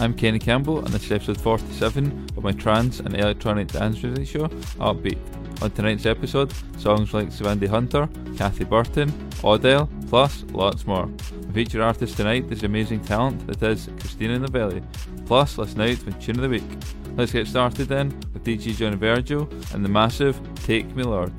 I'm Kenny Campbell, and this is episode 47 of my trance and electronic dance music show, Upbeat. On tonight's episode, songs like Savandi Hunter, Cathy Burton, Odell, plus lots more. The featured artist tonight is amazing talent that is Christina Novelli. Plus, listen out with Tune of the Week. Let's get started then with DJ John Virgil and the massive Take Me Lord.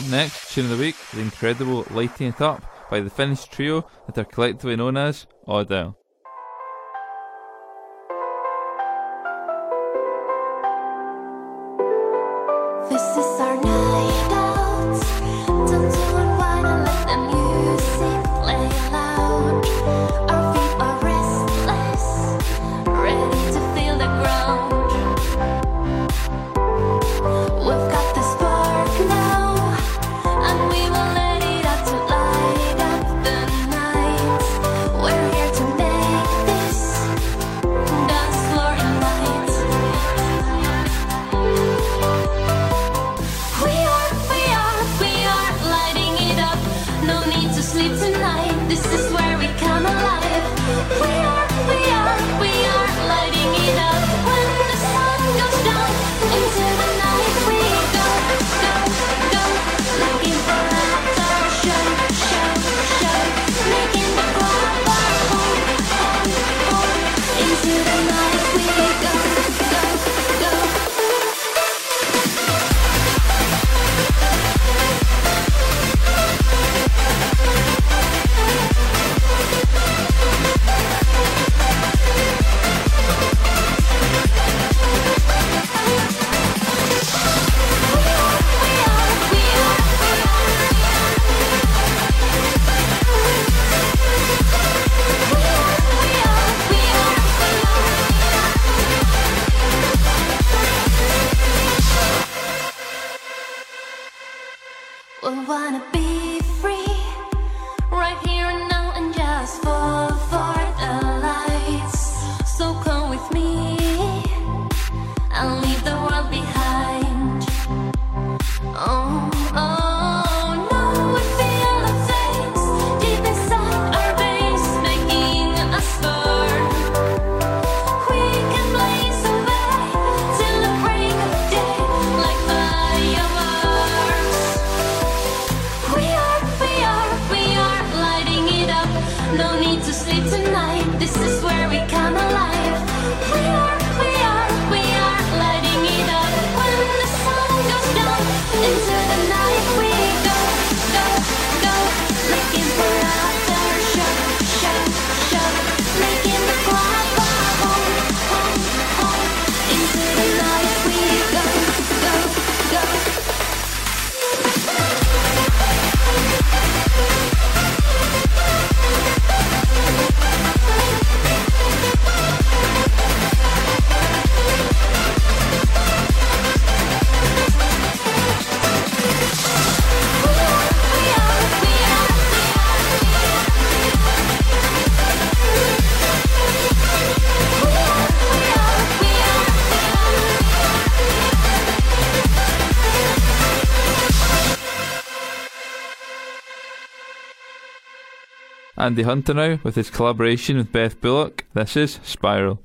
Up next, tune of the week, the incredible Lighting It Up by the Finnish trio that are collectively known as Odell. Andy Hunter now with his collaboration with Beth Bullock. This is Spiral.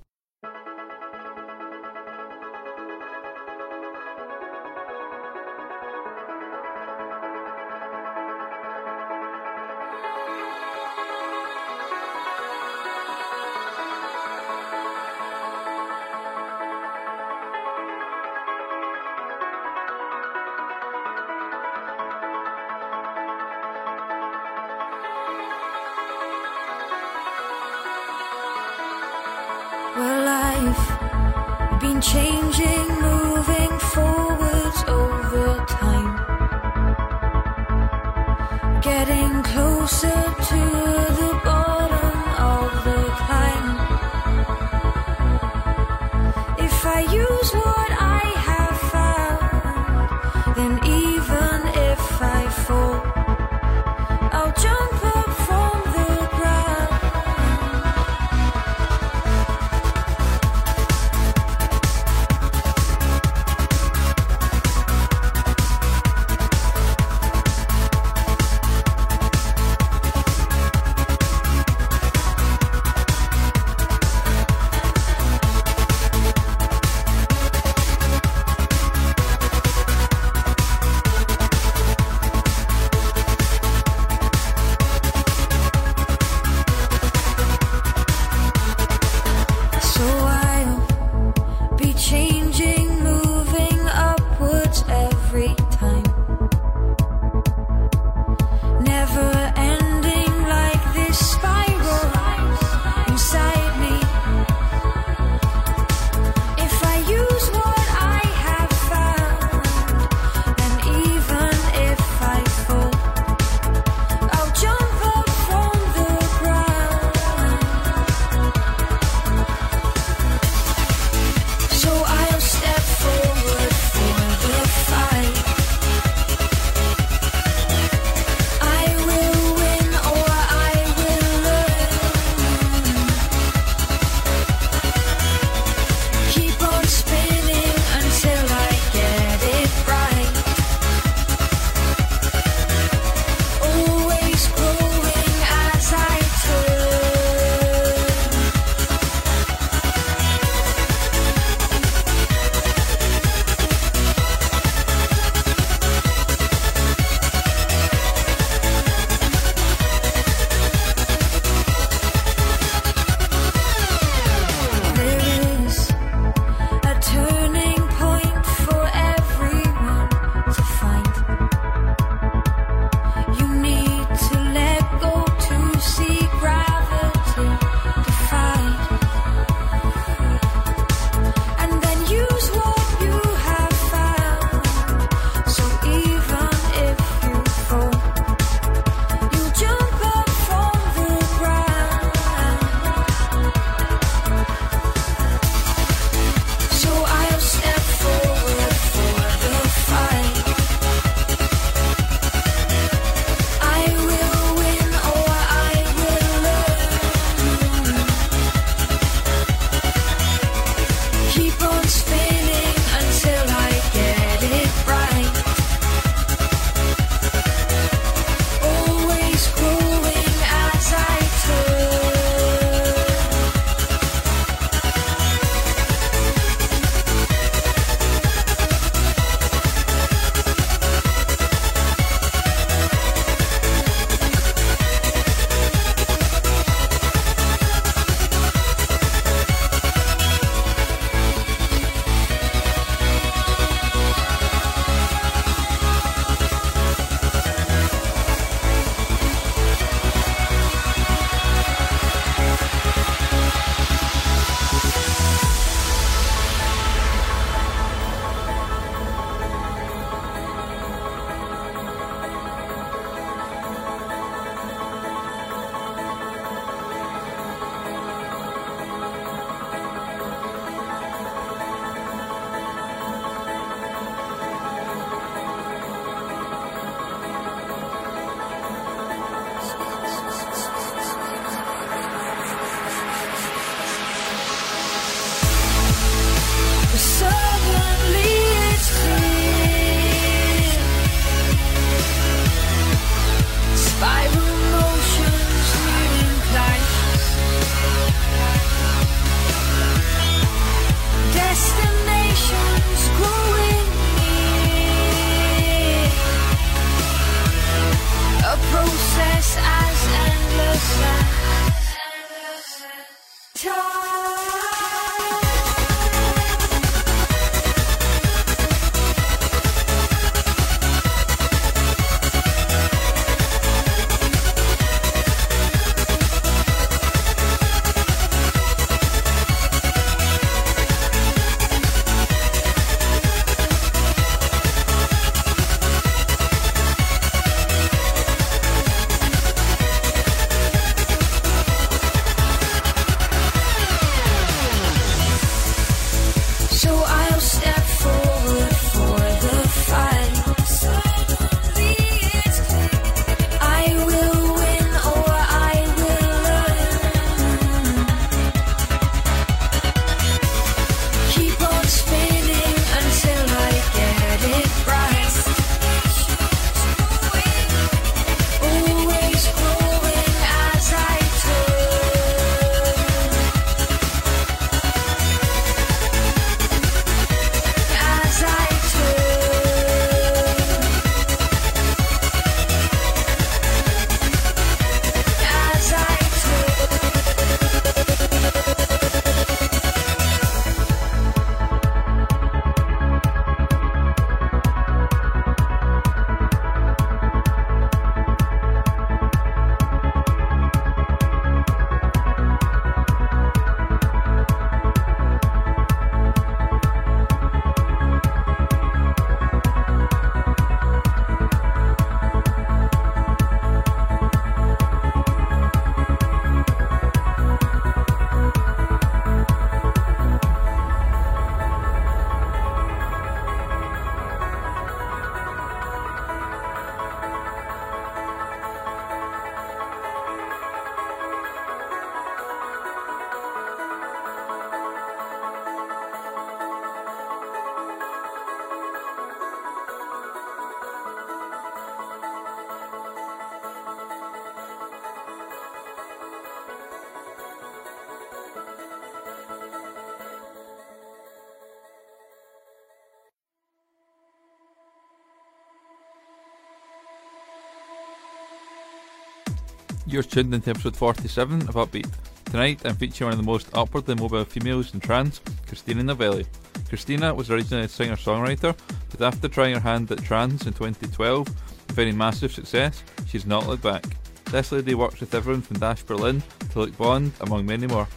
You're tuned into episode 47 of Upbeat. Tonight I'm featuring one of the most upwardly mobile females in trance, Christina Novelli. Christina was originally a singer songwriter, but after trying her hand at trance in 2012 and finding massive success, she's not looked back. This lady works with everyone from Dash Berlin to Luke Bond, among many more.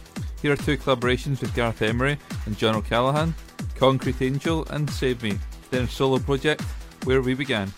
Here are two collaborations with Gareth Emery and John O'Callaghan Concrete Angel and Save Me, then a solo project, Where We Began.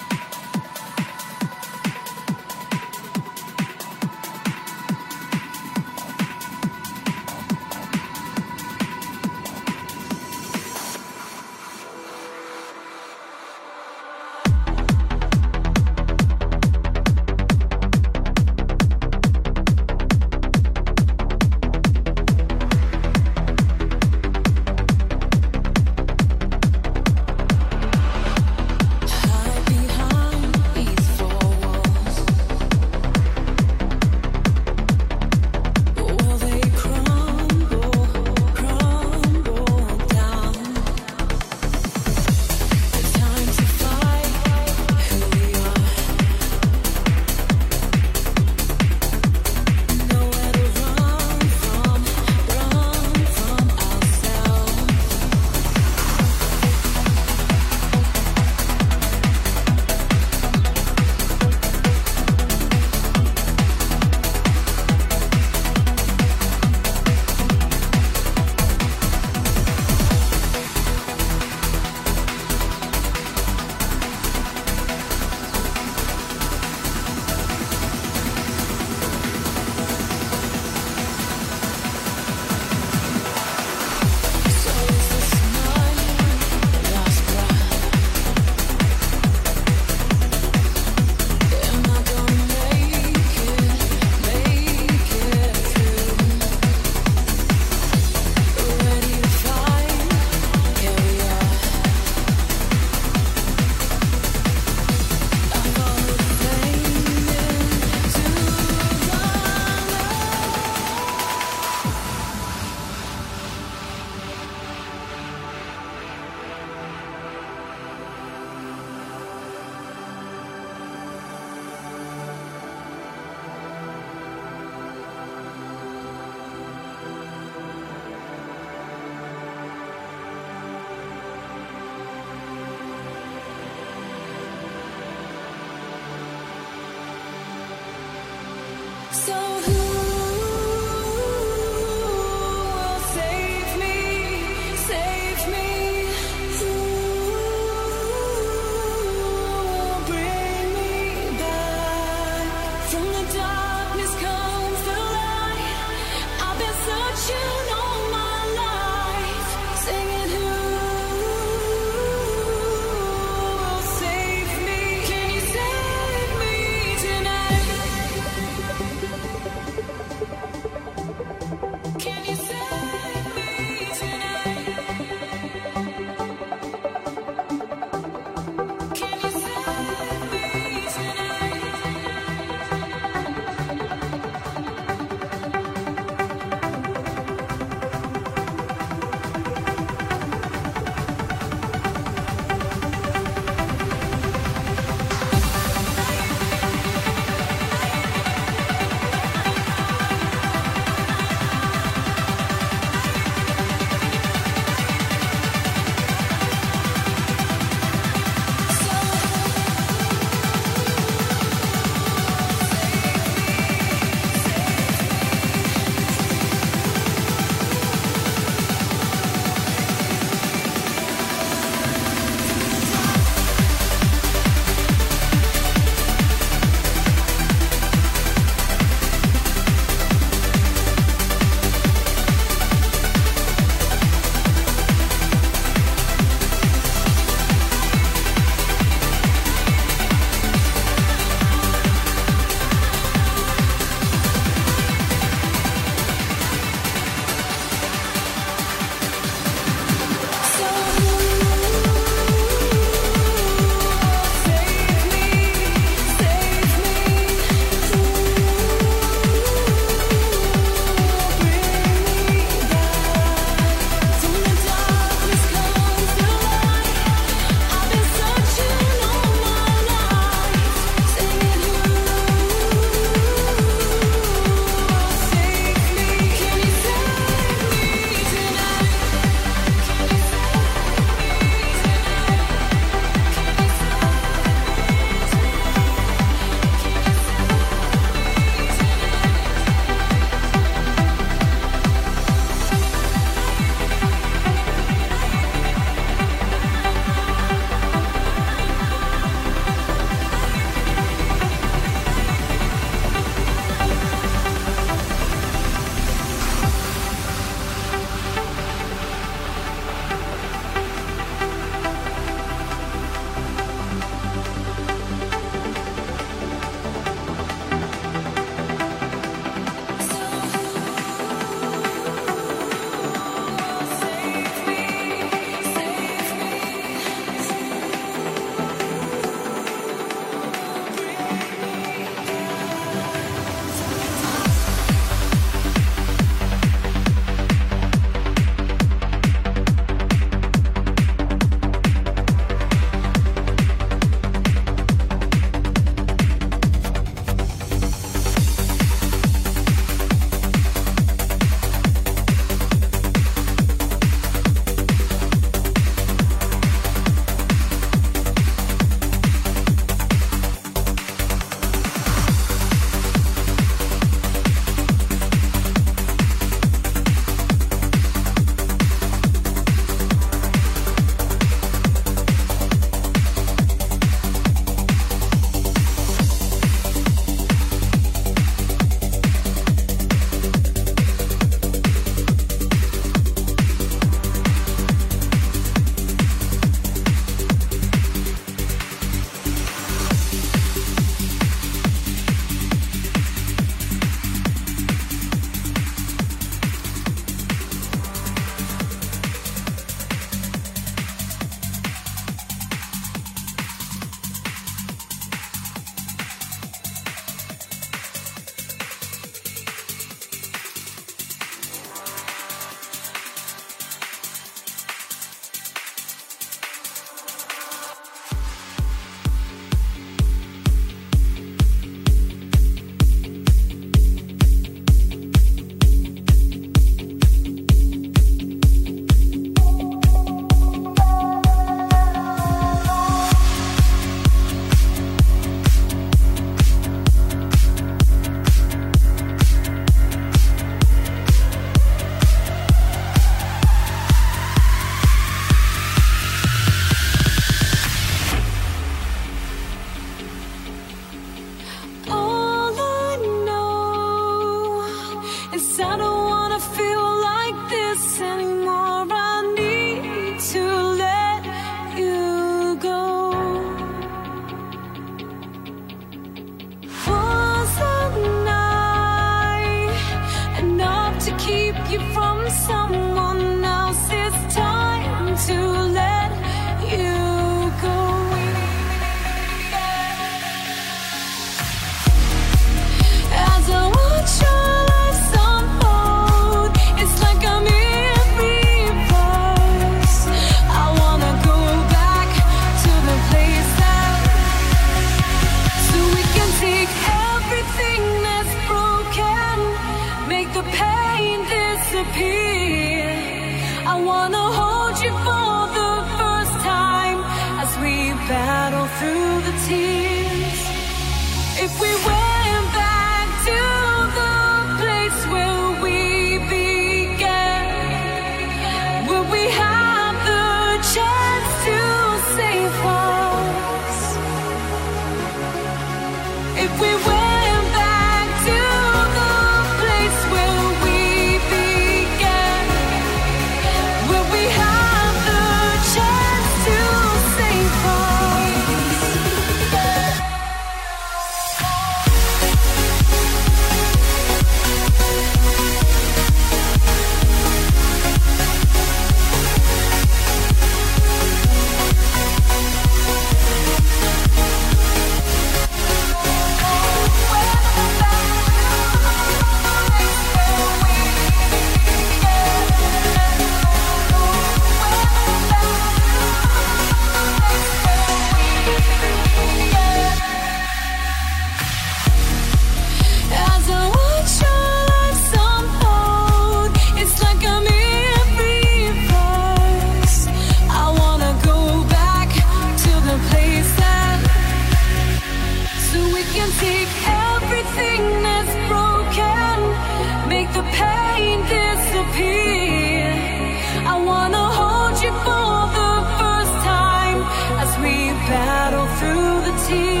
battle through the tears.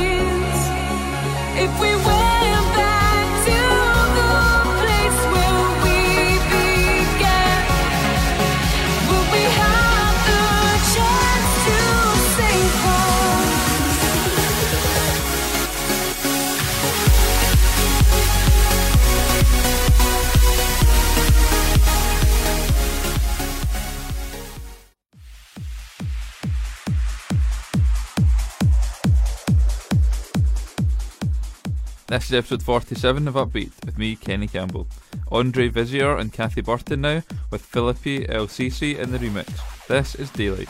This is episode 47 of Upbeat with me, Kenny Campbell. André Visior and Cathy Burton now, with Philippe El Sisi in the remix. This is Daylight.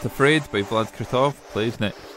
Not Afraid by Vlad Kratov plays next.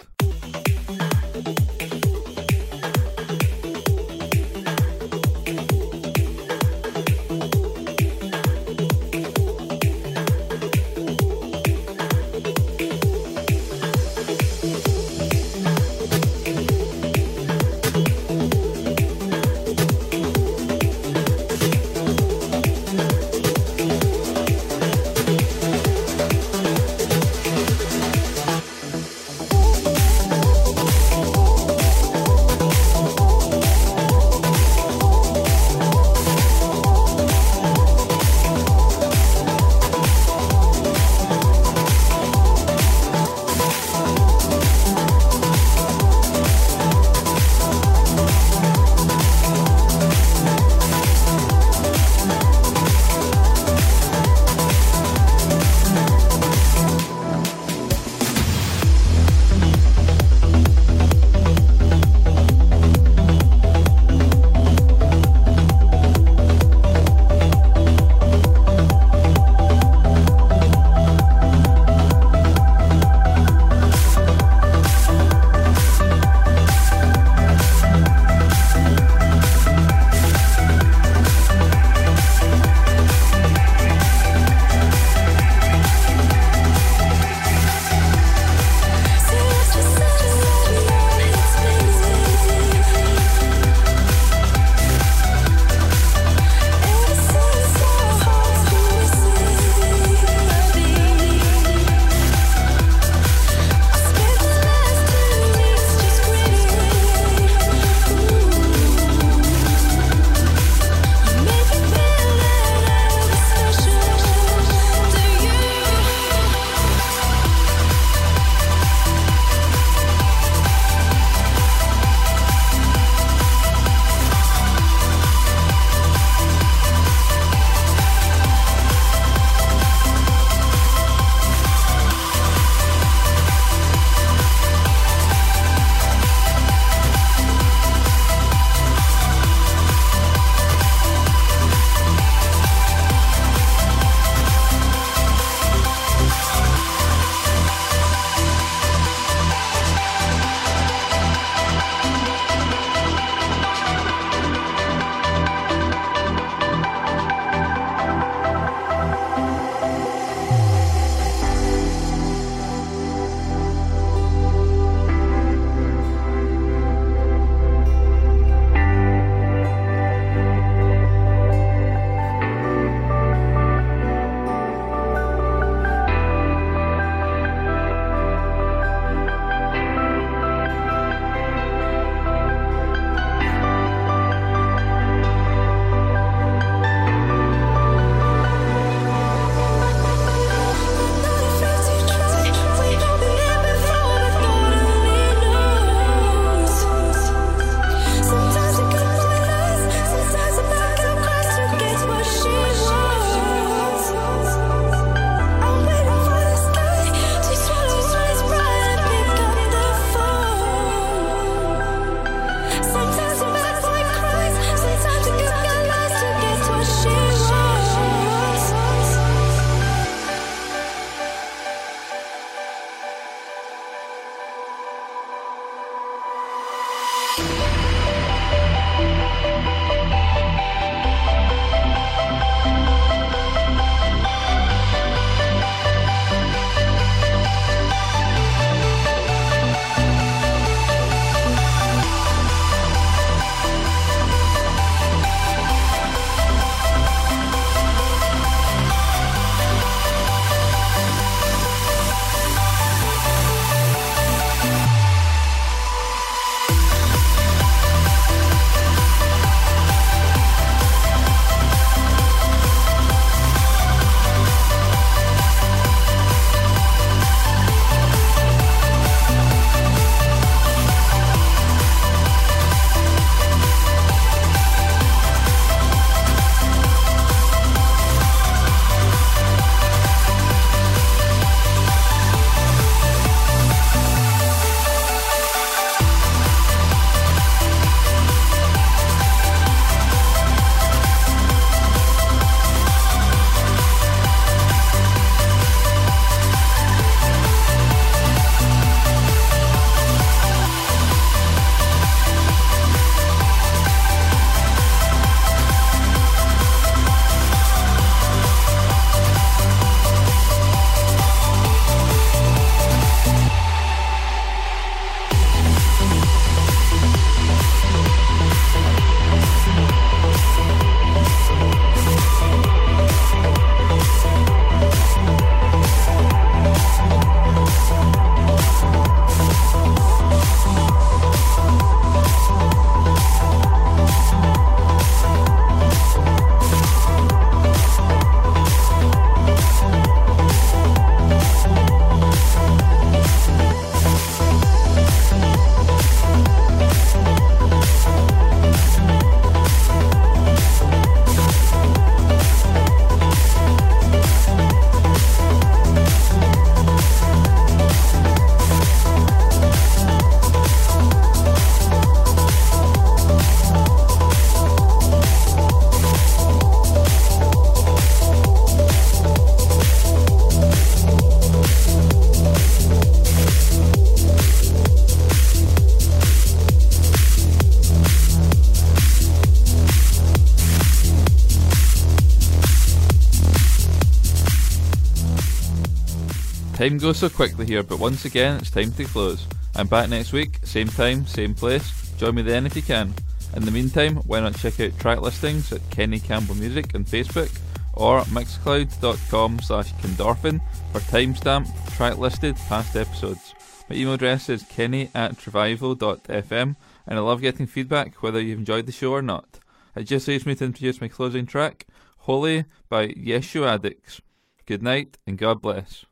Time goes so quickly here, but once again, it's time to close. I'm back next week, same time, same place. Join me then if you can. In the meantime, why not check out track listings at Kenny Campbell Music on Facebook or mixcloud.com slash Kindorphin for timestamped, track listed past episodes. My email address is kenny at revival.fm and I love getting feedback whether you've enjoyed the show or not. It just leaves me to introduce my closing track, Holy by Yeshua Addicts. Good night and God bless.